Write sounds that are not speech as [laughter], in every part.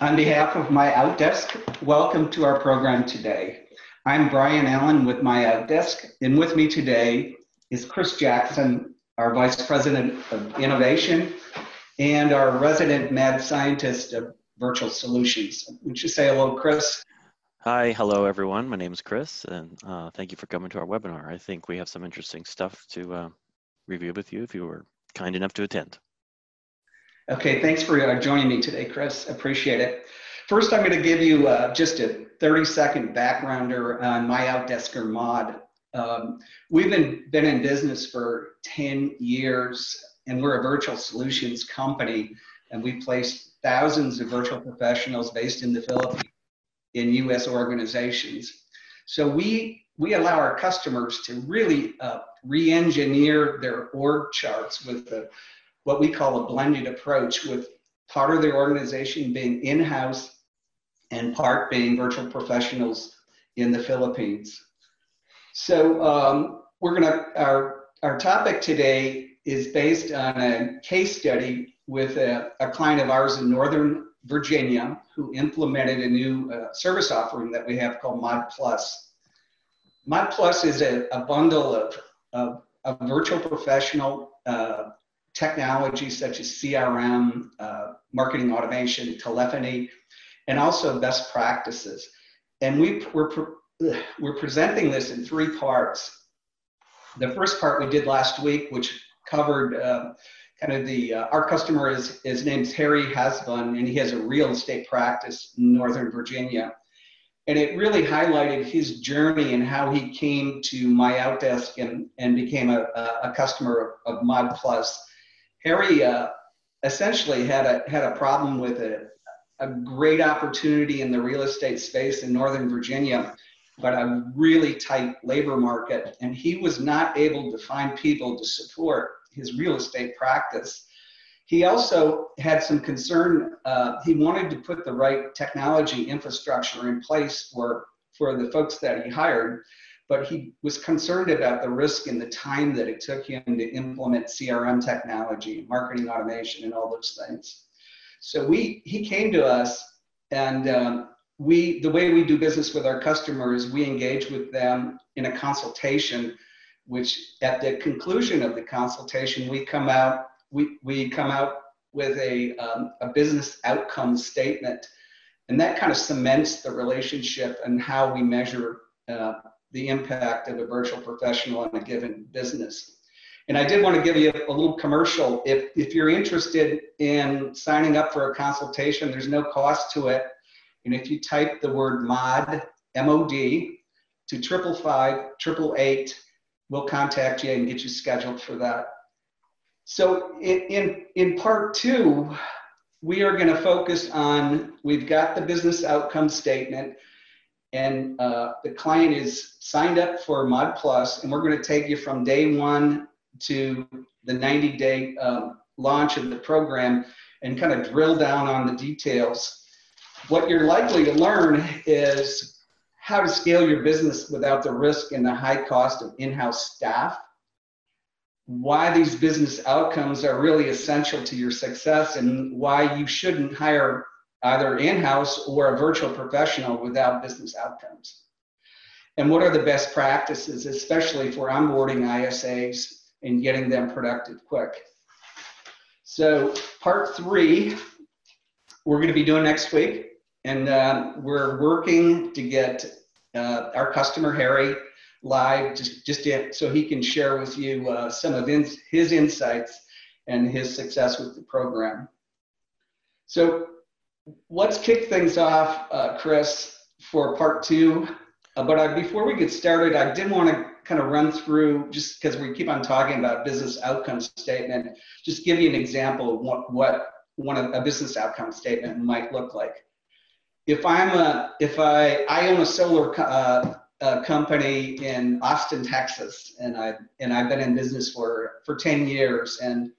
On behalf of My Outdesk, welcome to our program today. I'm Brian Allen with My Outdesk, and with me today is Chris Jackson, our Vice President of Innovation and our resident mad scientist of virtual solutions. Would you say hello, Chris? Hi, hello everyone. My name is Chris, and uh, thank you for coming to our webinar. I think we have some interesting stuff to uh, review with you if you were kind enough to attend. Okay, thanks for uh, joining me today, Chris. Appreciate it. First, I'm going to give you uh, just a 30 second backgrounder on my Outdesker mod. Um, we've been, been in business for 10 years, and we're a virtual solutions company, and we place thousands of virtual professionals based in the Philippines in US organizations. So we, we allow our customers to really uh, re engineer their org charts with the what we call a blended approach with part of the organization being in-house and part being virtual professionals in the Philippines. So um, we're gonna, our, our topic today is based on a case study with a, a client of ours in Northern Virginia who implemented a new uh, service offering that we have called Mod Plus. Mod Plus is a, a bundle of, of, virtual professional uh, technologies such as CRM, uh, marketing automation, telephony, and also best practices. And we, we're, we're presenting this in three parts. The first part we did last week, which covered uh, kind of the, uh, our customer is, his name's Harry Hasbun, and he has a real estate practice in Northern Virginia. And it really highlighted his journey and how he came to my Outdesk and, and became a, a customer of, of Mod Plus Harry uh, essentially had a had a problem with a, a great opportunity in the real estate space in Northern Virginia, but a really tight labor market, and he was not able to find people to support his real estate practice. He also had some concern. Uh, he wanted to put the right technology infrastructure in place for for the folks that he hired, but he was concerned about the risk and the time that it took him to implement CRM technology, marketing automation, and all those things. So we he came to us, and um, we the way we do business with our customers, we engage with them in a consultation, which at the conclusion of the consultation, we come out we we come out with a um, a business outcome statement, and that kind of cements the relationship and how we measure. Uh, the impact of a virtual professional on a given business. And I did want to give you a, little commercial. If, if you're interested in signing up for a consultation, there's no cost to it. And if you type the word MOD, M-O-D, to triple five, triple eight, we'll contact you and get you scheduled for that. So in, in, in part two, we are going to focus on, we've got the business outcome statement and uh, the client is signed up for Mod Plus, and we're going to take you from day one to the 90 day um, launch of the program and kind of drill down on the details. What you're likely to learn is how to scale your business without the risk and the high cost of in house staff, why these business outcomes are really essential to your success, and why you shouldn't hire either in-house or a virtual professional without business outcomes. And what are the best practices, especially for onboarding ISAs and getting them productive quick? So part three, we're going to be doing next week. And uh, we're working to get uh, our customer, Harry, live just, just to, so he can share with you uh, some of his, his insights and his success with the program. So let's kick things off, uh, Chris, for part two. Uh, but I, before we get started, I did want to kind of run through, just because we keep on talking about business outcome statement, just give you an example of what, what one of a business outcome statement might look like. If I'm a, if I, I own a solar uh, a company in Austin, Texas, and I and I've been in business for for 10 years, and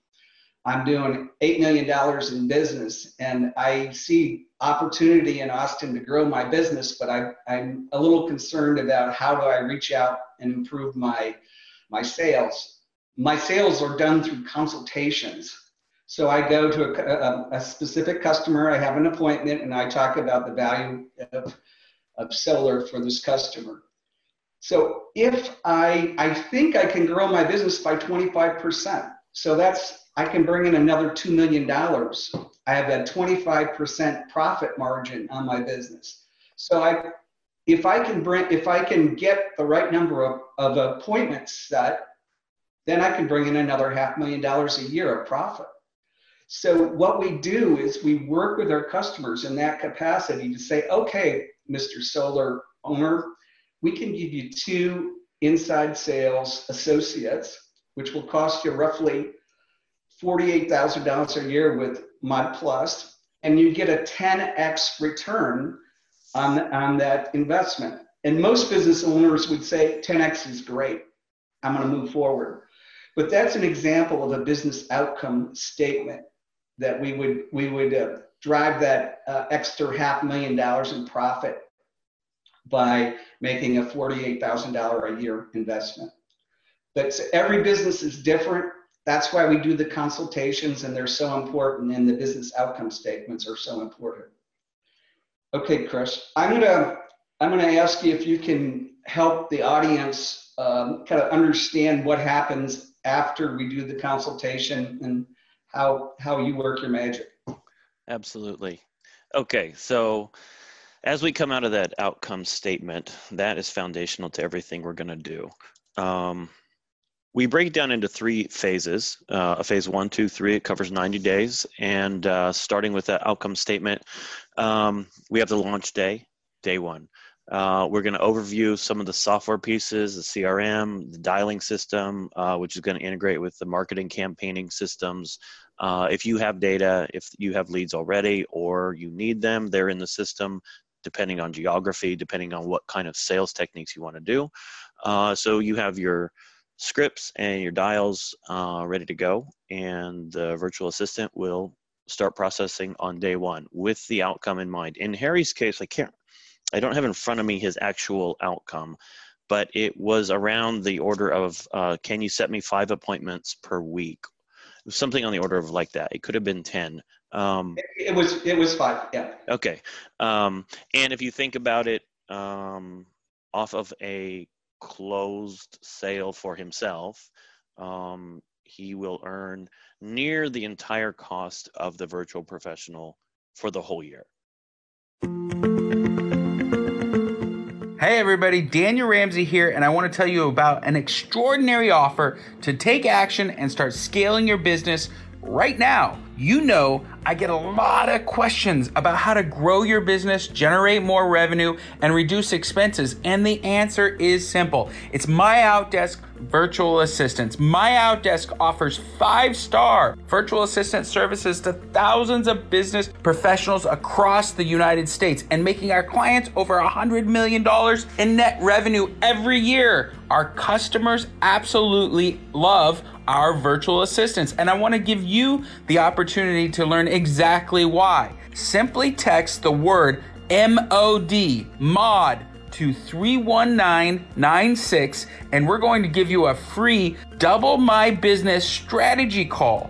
I'm doing eight million dollars in business, and I see opportunity in Austin to grow my business, but I, I'm a little concerned about how do I reach out and improve my my sales. My sales are done through consultations. So I go to a, a, a specific customer, I have an appointment, and I talk about the value of, of solar for this customer. So if I, I think I can grow my business by 25%. So that's, I can bring in another $2 million. I have a 25% profit margin on my business. So I, if I can bring, if I can get the right number of, of appointments set, then I can bring in another half million dollars a year of profit. So what we do is we work with our customers in that capacity to say, okay, Mr. Solar owner, we can give you two inside sales associates, which will cost you roughly $48,000 a year with Mod Plus, and you get a 10x return on, on that investment. And most business owners would say 10x is great. I'm going to move forward. But that's an example of a business outcome statement that we would we would uh, drive that uh, extra half million dollars in profit by making a $48,000 a year investment. But every business is different. That's why we do the consultations and they're so important and the business outcome statements are so important. Okay, Chris, I'm gonna, I'm gonna ask you if you can help the audience um, kind of understand what happens after we do the consultation and how, how you work your magic. Absolutely. Okay, so as we come out of that outcome statement, that is foundational to everything we're going to do. Um, we break it down into three phases. Uh, a phase one, two, three. It covers 90 days, and uh, starting with that outcome statement, um, we have the launch day, day one. Uh, we're going to overview some of the software pieces, the CRM, the dialing system, uh, which is going to integrate with the marketing campaigning systems. Uh, if you have data, if you have leads already or you need them, they're in the system depending on geography, depending on what kind of sales techniques you want to do. Uh, so you have your scripts and your dials uh, ready to go, and the virtual assistant will start processing on day one with the outcome in mind. In Harry's case, I can't, I don't have in front of me his actual outcome, but it was around the order of, uh, can you set me five appointments per week? Something on the order of like that. It could have been 10. Um, it, was it was five. Yeah. Okay. Um, and if you think about it, um, off of a closed sale for himself, um, he will earn near the entire cost of the virtual professional for the whole year. Hey everybody, Daniel Ramsey here, and I want to tell you about an extraordinary offer to take action and start scaling your business right now. You know, I get a lot of questions about how to grow your business, generate more revenue, and reduce expenses. And the answer is simple it's My Outdesk Virtual Assistants. My Outdesk offers five star virtual assistant services to thousands of business professionals across the United States and making our clients over $100 million in net revenue every year. Our customers absolutely love our virtual assistants. And I want to give you the opportunity to learn exactly why. Simply text the word MOD, MOD, to 31996, and we're going to give you a free double my business strategy call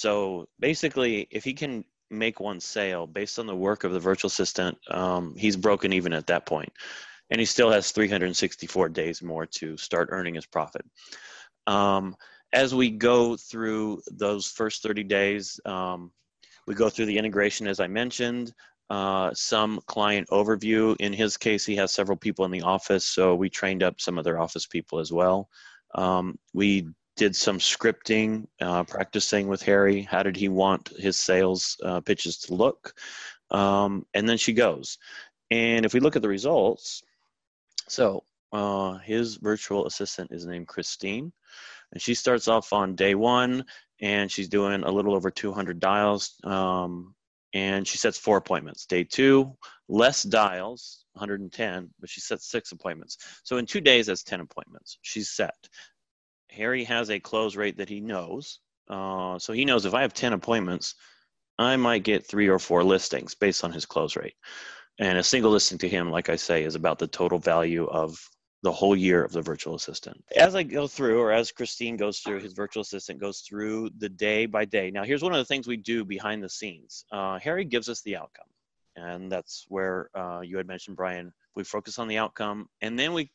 So basically, if he can make one sale based on the work of the virtual assistant, um, he's broken even at that point. And he still has 364 days more to start earning his profit. Um, as we go through those first 30 days, um, we go through the integration, as I mentioned, uh, some client overview. In his case, he has several people in the office, so we trained up some other office people as well. Um, we did some scripting, uh, practicing with Harry. How did he want his sales uh, pitches to look? Um, and then she goes. And if we look at the results, so uh, his virtual assistant is named Christine. And she starts off on day one and she's doing a little over 200 dials. Um, and she sets four appointments. Day two, less dials, 110, but she sets six appointments. So in two days, that's 10 appointments. She's set. Harry has a close rate that he knows. Uh, so he knows if I have 10 appointments, I might get three or four listings based on his close rate. And a single listing to him, like I say, is about the total value of the whole year of the virtual assistant. As I go through, or as Christine goes through, his virtual assistant goes through the day by day. Now, here's one of the things we do behind the scenes. Uh, Harry gives us the outcome, and that's where uh, you had mentioned, Brian. We focus on the outcome, and then we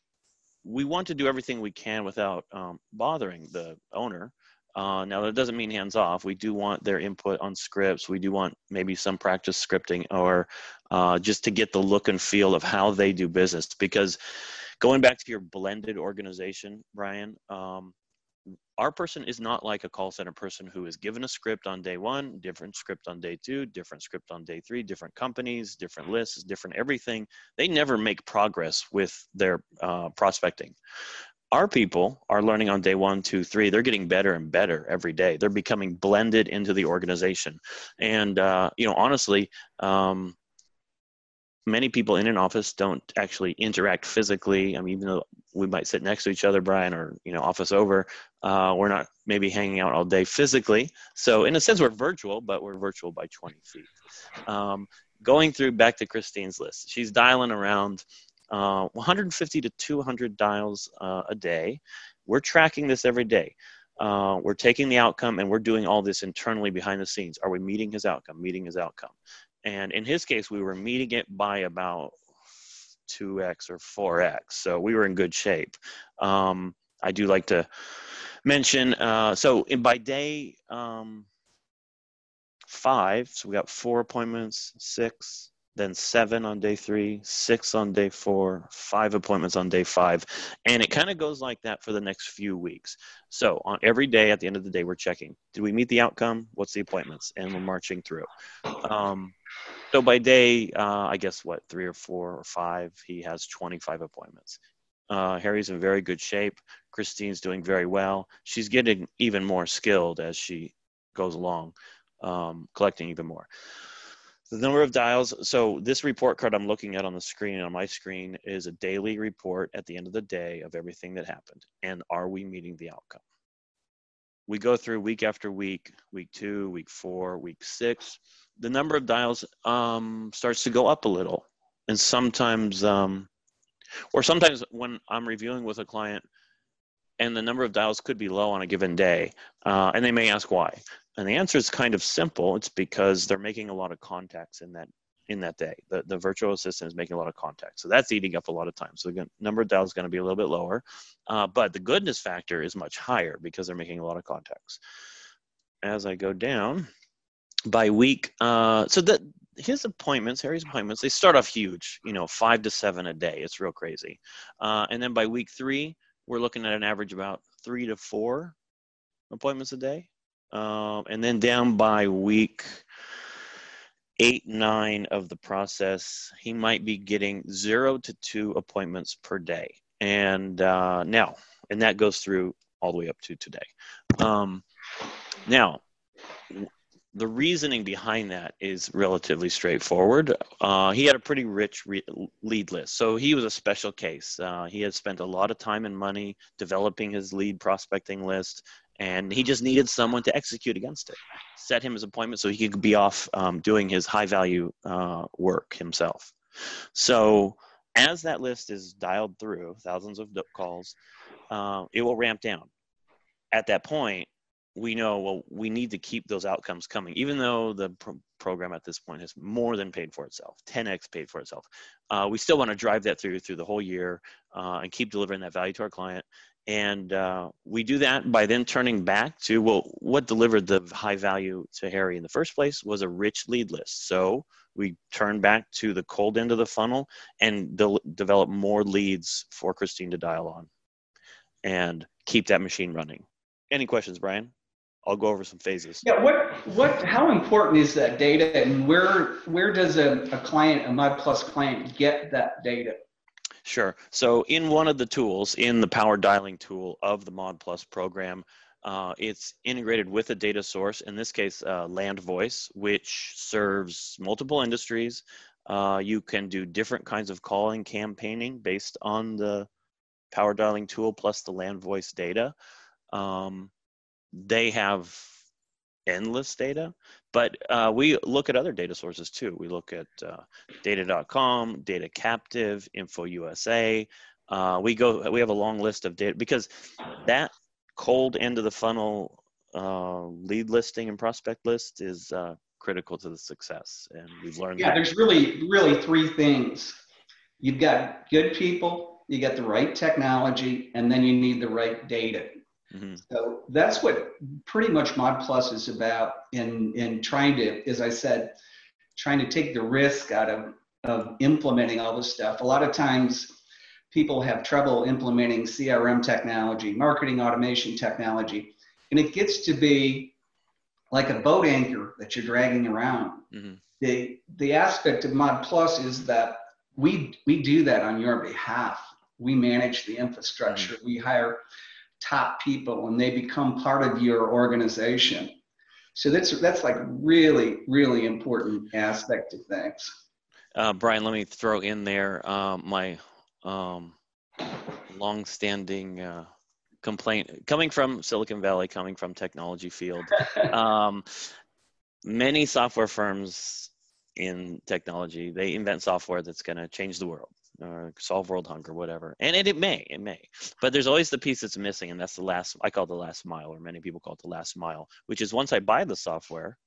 we want to do everything we can without um, bothering the owner. Uh, now that doesn't mean hands off. We do want their input on scripts. We do want maybe some practice scripting or uh, just to get the look and feel of how they do business. Because going back to your blended organization, Brian, um, our person is not like a call center person who is given a script on day one, different script on day two, different script on day three, different companies, different lists, different everything. They never make progress with their uh, prospecting. Our people are learning on day one, two, three. They're getting better and better every day. They're becoming blended into the organization. And, uh, you know, honestly, um, many people in an office don't actually interact physically. I mean, even though we might sit next to each other, Brian, or you know, office over, uh, we're not maybe hanging out all day physically. So in a sense, we're virtual, but we're virtual by 20 feet. Um, going through back to Christine's list, she's dialing around uh, 150 to 200 dials uh, a day. We're tracking this every day. Uh, we're taking the outcome and we're doing all this internally behind the scenes. Are we meeting his outcome? Meeting his outcome. And in his case, we were meeting it by about 2x or 4x. So we were in good shape. Um, I do like to mention, uh, so in, by day um, five, so we got four appointments, six, then seven on day three, six on day four, five appointments on day five. And it kind of goes like that for the next few weeks. So on every day at the end of the day, we're checking. Did we meet the outcome? What's the appointments? And we're marching through. Um, so by day, uh, I guess what, three or four or five, he has 25 appointments. Uh, Harry's in very good shape. Christine's doing very well. She's getting even more skilled as she goes along, um, collecting even more the number of dials so this report card i'm looking at on the screen on my screen is a daily report at the end of the day of everything that happened and are we meeting the outcome we go through week after week week two week four week six the number of dials um, starts to go up a little and sometimes um, or sometimes when i'm reviewing with a client and the number of dials could be low on a given day uh, and they may ask why and the answer is kind of simple. It's because they're making a lot of contacts in that in that day. The, the virtual assistant is making a lot of contacts. So that's eating up a lot of time. So the number of dials is going to be a little bit lower. Uh, but the goodness factor is much higher because they're making a lot of contacts. As I go down, by week, uh, so that his appointments, Harry's appointments, they start off huge, you know, five to seven a day. It's real crazy. Uh, and then by week three, we're looking at an average about three to four appointments a day. Um, and then down by week eight, nine of the process, he might be getting zero to two appointments per day. And uh, now, and that goes through all the way up to today. Um, now, the reasoning behind that is relatively straightforward. Uh, he had a pretty rich re- lead list, so he was a special case. Uh, he had spent a lot of time and money developing his lead prospecting list, and he just needed someone to execute against it set him his appointment so he could be off um, doing his high value uh, work himself so as that list is dialed through, thousands of calls, uh, it will ramp down. At that point, we know well we need to keep those outcomes coming even though the pro- program at this point has more than paid for itself 10x paid for itself uh, we still want to drive that through through the whole year uh, and keep delivering that value to our client and uh, we do that by then turning back to well what delivered the high value to harry in the first place was a rich lead list so we turn back to the cold end of the funnel and de- develop more leads for christine to dial on and keep that machine running any questions brian I'll go over some phases. Yeah, what what how important is that data and where where does a, a client, a Mod Plus client get that data? Sure. So in one of the tools, in the power dialing tool of the Mod Plus program, uh, it's integrated with a data source, in this case, uh, Landvoice, which serves multiple industries. Uh, you can do different kinds of calling campaigning based on the power dialing tool plus the Landvoice data. Um, they have endless data, but uh, we look at other data sources too. We look at uh, data.com, data captive, InfoUSA. Uh, we go, we have a long list of data because that cold end of the funnel uh, lead listing and prospect list is uh, critical to the success. And we've learned yeah, that. there's really, really three things. You've got good people, you got the right technology, and then you need the right data. Mm-hmm. So that's what pretty much Mod Plus is about in, in trying to, as I said, trying to take the risk out of, of implementing all this stuff. A lot of times people have trouble implementing CRM technology, marketing automation technology, and it gets to be like a boat anchor that you're dragging around. Mm-hmm. The, the aspect of Mod Plus is that we, we do that on your behalf. We manage the infrastructure. Mm-hmm. We hire top people and they become part of your organization. So that's that's like really really important aspect of things. Uh, Brian, let me throw in there uh, my um, long-standing uh, complaint coming from Silicon Valley, coming from technology field. [laughs] Um, many software firms in technology they invent software that's going to change the world or solve world hunger, whatever. And it, may, it may. But there's always the piece that's missing, and that's the last, I call the last mile, or many people call it the last mile, which is once I buy the software,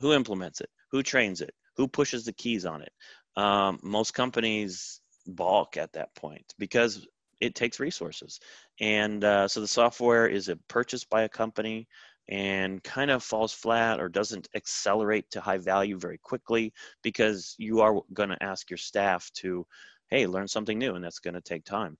who implements it? Who trains it? Who pushes the keys on it? Um, most companies balk at that point because it takes resources. And uh, so the software is purchased by a company and kind of falls flat or doesn't accelerate to high value very quickly because you are going to ask your staff to hey, learn something new, and that's going to take time.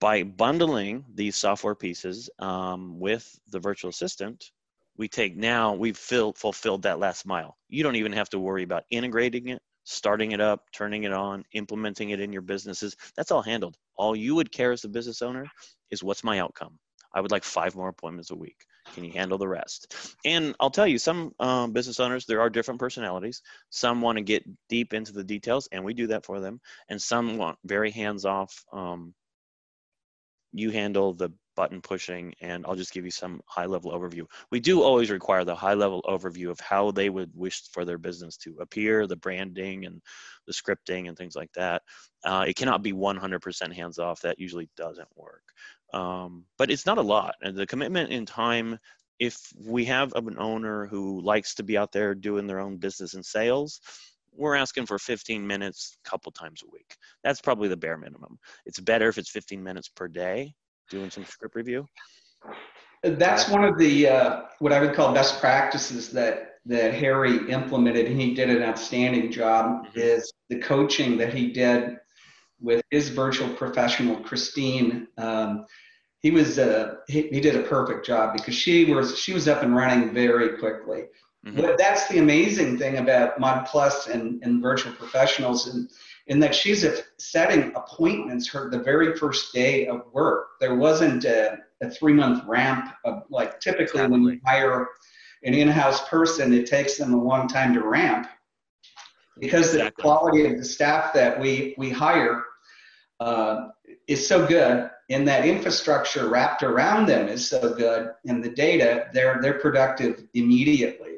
By bundling these software pieces um, with the virtual assistant, we take now we've filled, fulfilled that last mile. You don't even have to worry about integrating it, starting it up, turning it on, implementing it in your businesses. That's all handled. All you would care as a business owner is what's my outcome. I would like five more appointments a week. Can you handle the rest? And I'll tell you, some um, business owners, there are different personalities. Some want to get deep into the details, and we do that for them. And some want very hands off. Um, you handle the button pushing, and I'll just give you some high level overview. We do always require the high level overview of how they would wish for their business to appear, the branding and the scripting and things like that. Uh, it cannot be 100% hands off. That usually doesn't work. Um, but it's not a lot. And the commitment in time, if we have an owner who likes to be out there doing their own business and sales, we're asking for 15 minutes a couple times a week. That's probably the bare minimum. It's better if it's 15 minutes per day doing some script review. That's one of the uh, what I would call best practices that that Harry implemented, and he did an outstanding job. Mm-hmm. Is the coaching that he did with his virtual professional Christine. Um, he was uh, he, he did a perfect job because she was she was up and running very quickly. Mm-hmm. But that's the amazing thing about Mod Plus and, and virtual professionals, and in that she's setting appointments her the very first day of work. There wasn't a, a three month ramp of like typically when you hire an in-house person, it takes them a long time to ramp because exactly. the quality of the staff that we we hire uh, is so good and that infrastructure wrapped around them is so good and the data they're they're productive immediately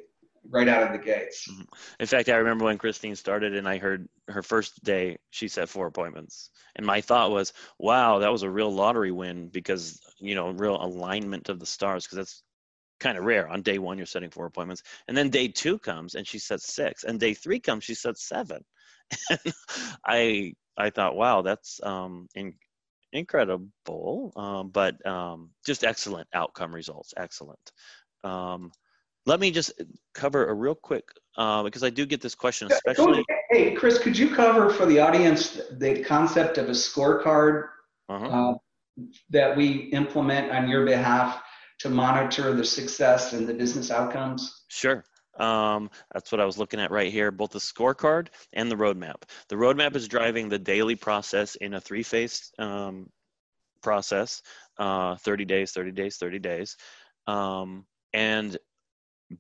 right out of the gates. Mm-hmm. In fact, I remember when Christine started and I heard her first day, she set four appointments. And my thought was, wow, that was a real lottery win because, you know, real alignment of the stars because that's kind of rare. On day one, you're setting four appointments. And then day two comes and she sets six. And day three comes, she sets seven. [laughs] And I I thought, wow, that's um, in, incredible, um, but um, just excellent outcome results. Excellent. Um, let me just cover a real quick uh, because I do get this question, especially. Hey, Chris, could you cover for the audience the concept of a scorecard uh-huh. uh, that we implement on your behalf to monitor the success and the business outcomes? Sure. Um, that's what I was looking at right here, both the scorecard and the roadmap. The roadmap is driving the daily process in a three-phase um, process, uh, 30 days, 30 days, 30 days. Um, and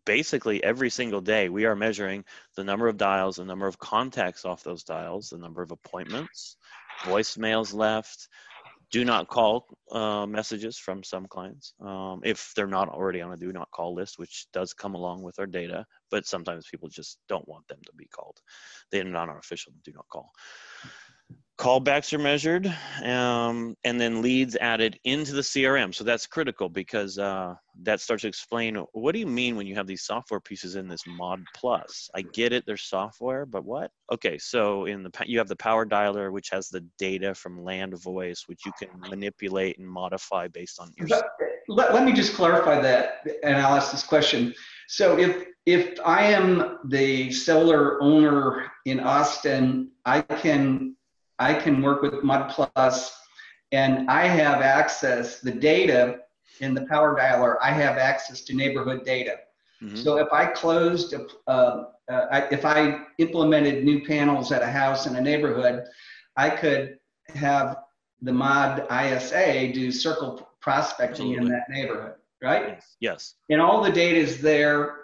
basically every single day we are measuring the number of dials, the number of contacts off those dials, the number of appointments, voicemails left, do not call uh, messages from some clients um, if they're not already on a do not call list, which does come along with our data, but sometimes people just don't want them to be called. They're not on our official do not call callbacks are measured um, and then leads added into the crm so that's critical because uh, that starts to explain what do you mean when you have these software pieces in this mod plus? I get it there's software but what? Okay so in the you have the power dialer which has the data from Landvoice which you can manipulate and modify based on your let, let, let me just clarify that and i'll ask this question. So if if i am the seller owner in austin i can I can work with Mod Plus, and I have access the data in the power dialer. I have access to neighborhood data. Mm-hmm. So if I closed, uh, uh, if I implemented new panels at a house in a neighborhood, I could have the mod ISA do circle prospecting Absolutely. in that neighborhood, right? Yes. yes. And all the data is there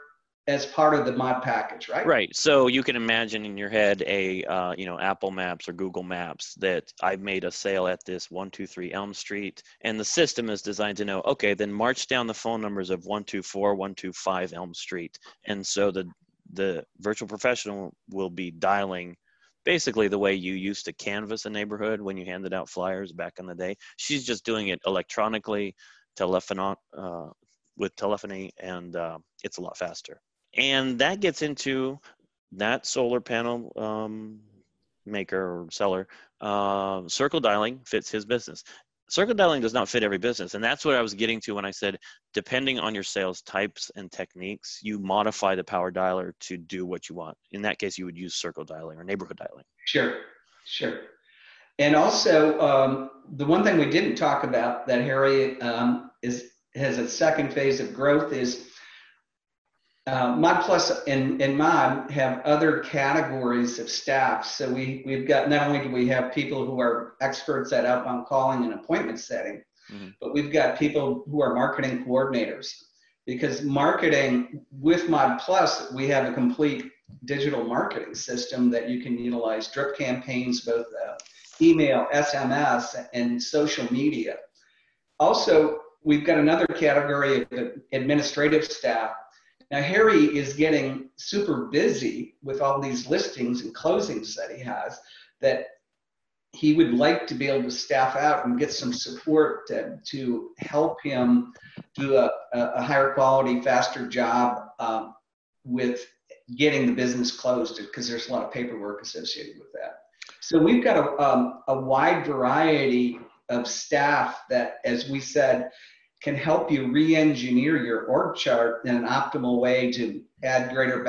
as part of the mod package, right? Right. So you can imagine in your head a uh, you know Apple Maps or Google Maps that I've made a sale at this one two three Elm Street, and the system is designed to know okay, then march down the phone numbers of one two four, one two five Elm Street, and so the the virtual professional will be dialing basically the way you used to canvass a neighborhood when you handed out flyers back in the day. She's just doing it electronically, telephone uh, with telephony, and uh, it's a lot faster and that gets into that solar panel um, maker or seller uh, circle dialing fits his business. Circle dialing does not fit every business and that's what i was getting to when i said depending on your sales types and techniques you modify the power dialer to do what you want. In that case you would use circle dialing or neighborhood dialing. Sure sure. And also um, the one thing we didn't talk about that harry um, is has a second phase of growth is uh, Mod Plus and, and Mod have other categories of staff. So we, we've got, not only do we have people who are experts at outbound calling and appointment setting, mm-hmm. but we've got people who are marketing coordinators. Because marketing with Mod Plus, we have a complete digital marketing system that you can utilize drip campaigns, both uh, email, SMS, and social media. Also, we've got another category of administrative staff now, Harry is getting super busy with all these listings and closings that he has that he would like to be able to staff out and get some support to, to help him do a, a higher quality, faster job um, with getting the business closed because there's a lot of paperwork associated with that. So we've got a, um, a wide variety of staff that, as we said, can help you re-engineer your org chart in an optimal way to add greater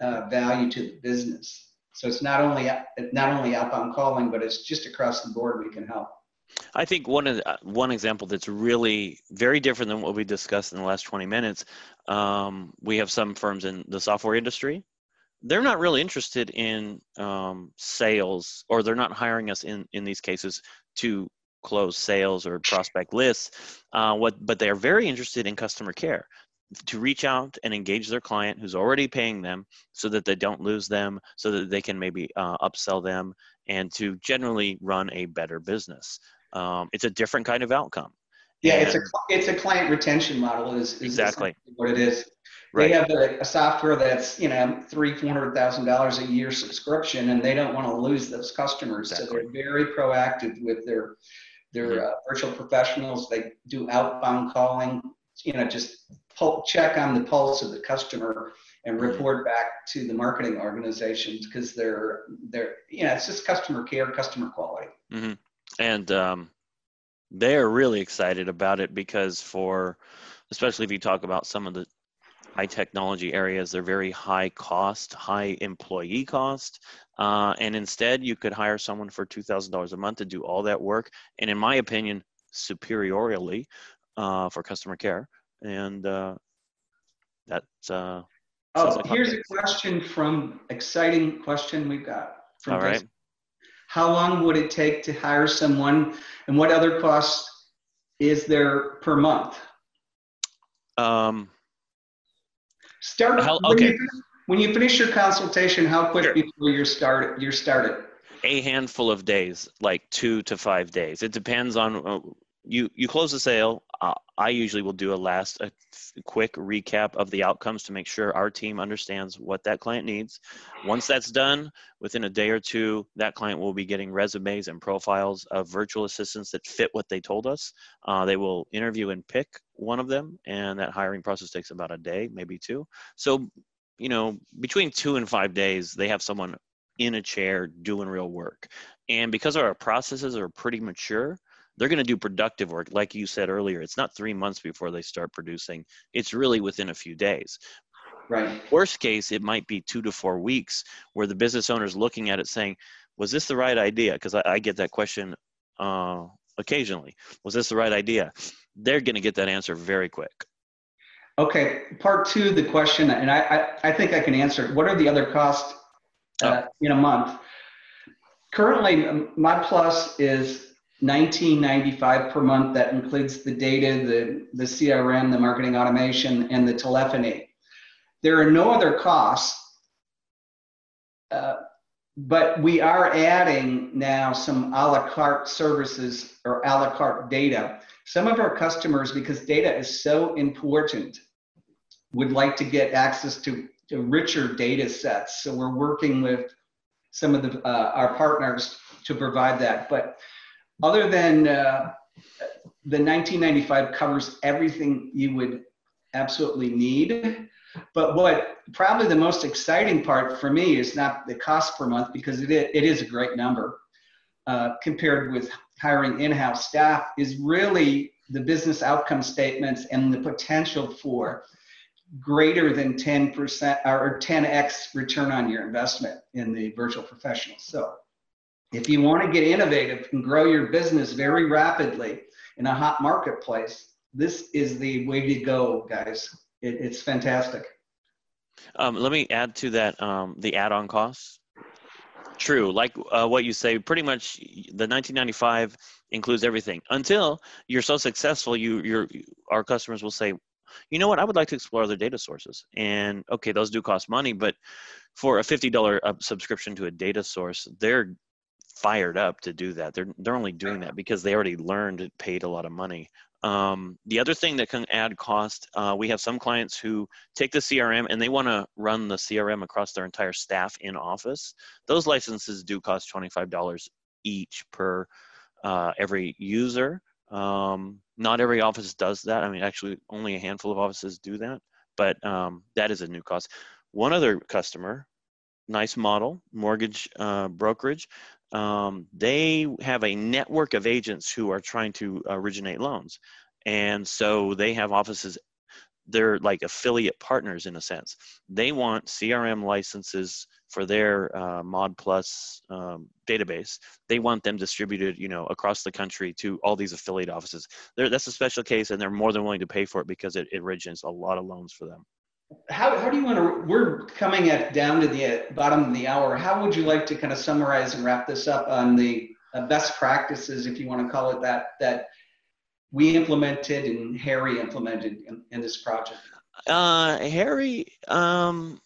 uh, value to the business. So it's not only not only outbound calling, but it's just across the board we can help. I think one of the, one example that's really very different than what we discussed in the last 20 minutes. Um, we have some firms in the software industry. They're not really interested in um, sales, or they're not hiring us in in these cases to close sales or prospect lists. Uh, what, but they are very interested in customer care to reach out and engage their client who's already paying them so that they don't lose them, so that they can maybe uh, upsell them and to generally run a better business. Um, it's a different kind of outcome. Yeah, and it's a it's a client retention model is, is exactly what it is. Right. They have a, a, software that's you know three four hundred thousand dollars a year subscription, and they don't want to lose those customers. Exactly. So they're very proactive with their mm-hmm. uh, virtual professionals. They do outbound calling. You know, just pull, check on the pulse of the customer and mm-hmm. report back to the marketing organizations because they're they're you know it's just customer care, customer quality. Mm-hmm. And um, they're really excited about it because for especially if you talk about some of the high technology areas, they're very high cost, high employee cost. Uh, and instead, you could hire someone for $2,000 a month to do all that work. And in my opinion, superiorly uh, for customer care. And uh, that's. Uh, oh, like here's a question from exciting question we've got. From all right. How long would it take to hire someone, and what other costs is there per month? Um, Start okay. When you, when you, finish your consultation, how quick sure. before you're started? You're started. A handful of days, like two to five days. It depends on uh, you. You close the sale. Uh, I usually will do a last a quick recap of the outcomes to make sure our team understands what that client needs. Once that's done, within a day or two, that client will be getting resumes and profiles of virtual assistants that fit what they told us. Uh, they will interview and pick one of them, and that hiring process takes about a day, maybe two. So, you know, between two and five days, they have someone in a chair doing real work. And because our processes are pretty mature, they're going to do productive work like you said earlier it's not three months before they start producing it's really within a few days. Right. Worst case it might be two to four weeks where the business owner is looking at it saying was this the right idea? Because I, I, get that question uh, occasionally. Was this the right idea? They're going to get that answer very quick. Okay part two the question and i i, I think i can answer what are the other costs uh, oh. in a month? Currently my plus is 1995 per month. That includes the data, the, the CRM, the marketing automation, and the telephony. There are no other costs, uh, but we are adding now some a la carte services or a la carte data. Some of our customers, because data is so important, would like to get access to, to richer data sets. So we're working with some of the, uh, our partners to provide that. But other than uh, the 1995 covers everything you would absolutely need. But what probably the most exciting part for me is not the cost per month because it, it is a great number uh, compared with hiring in-house staff is really the business outcome statements and the potential for greater than 10% or 10x return on your investment in the virtual professional. So if you want to get innovative and grow your business very rapidly in a hot marketplace, this is the way to go, guys. It, it's fantastic. Um, let me add to that um, the add-on costs. True, like uh, what you say, pretty much the 1995 includes everything until you're so successful. You, your, our customers will say, you know what, I would like to explore other data sources. And okay, those do cost money, but for a $50 uh, subscription to a data source, they're fired up to do that. They're they're only doing that because they already learned it paid a lot of money. Um, the other thing that can add cost, uh, we have some clients who take the CRM and they want to run the CRM across their entire staff in office. Those licenses do cost $25 each per uh, every user. Um, not every office does that. I mean, actually, only a handful of offices do that, but um, that is a new cost. One other customer, nice model, mortgage uh, brokerage um, they have a network of agents who are trying to originate loans. And so they have offices, they're like affiliate partners in a sense. They want CRM licenses for their uh, Mod Plus um, database. They want them distributed, you know, across the country to all these affiliate offices. They're, that's a special case, and they're more than willing to pay for it because it, it originates a lot of loans for them how, how do you want to we're coming at down to the bottom of the hour. How would you like to kind of summarize and wrap this up on the uh, best practices if you want to call it that that we implemented and harry implemented in, in this project? Uh, harry um,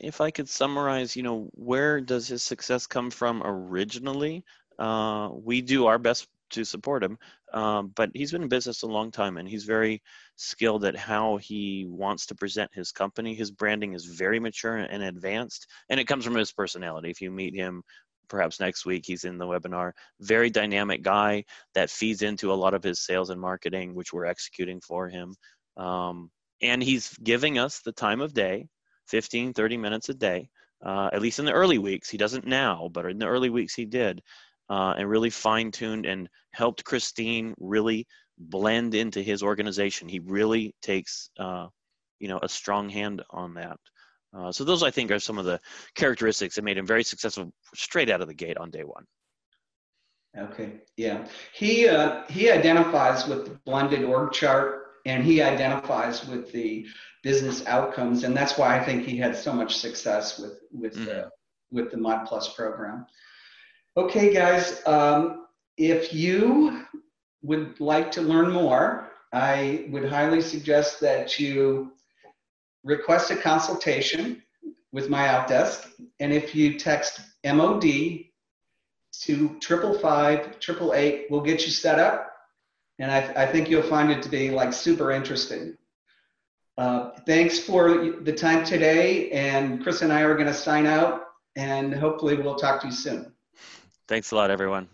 if i could summarize you know where does his success come from originally? Uh, we do our best to support him. Um, but he's been in business a long time and he's very skilled at how he wants to present his company. His branding is very mature and advanced, and it comes from his personality. If you meet him, perhaps next week, he's in the webinar. Very dynamic guy that feeds into a lot of his sales and marketing, which we're executing for him. Um, and he's giving us the time of day 15, 30 minutes a day. Uh, at least in the early weeks, he doesn't now, but in the early weeks he did, uh, and really fine tuned and helped Christine really blend into his organization. He really takes, uh, you know, a strong hand on that. Uh, so those, I think, are some of the characteristics that made him very successful straight out of the gate on day one. Okay, yeah. He uh, he identifies with the blended org chart, and he identifies with the business outcomes, and that's why I think he had so much success with with mm. the with the Mod Plus program. Okay, guys, um, if you would like to learn more, I would highly suggest that you request a consultation with MyOutDesk. And if you text MOD to triple five, triple eight, we'll get you set up. And I, I think you'll find it to be like super interesting. Uh, thanks for the time today. And Chris and I are going to sign out and hopefully we'll talk to you soon. Thanks a lot, everyone.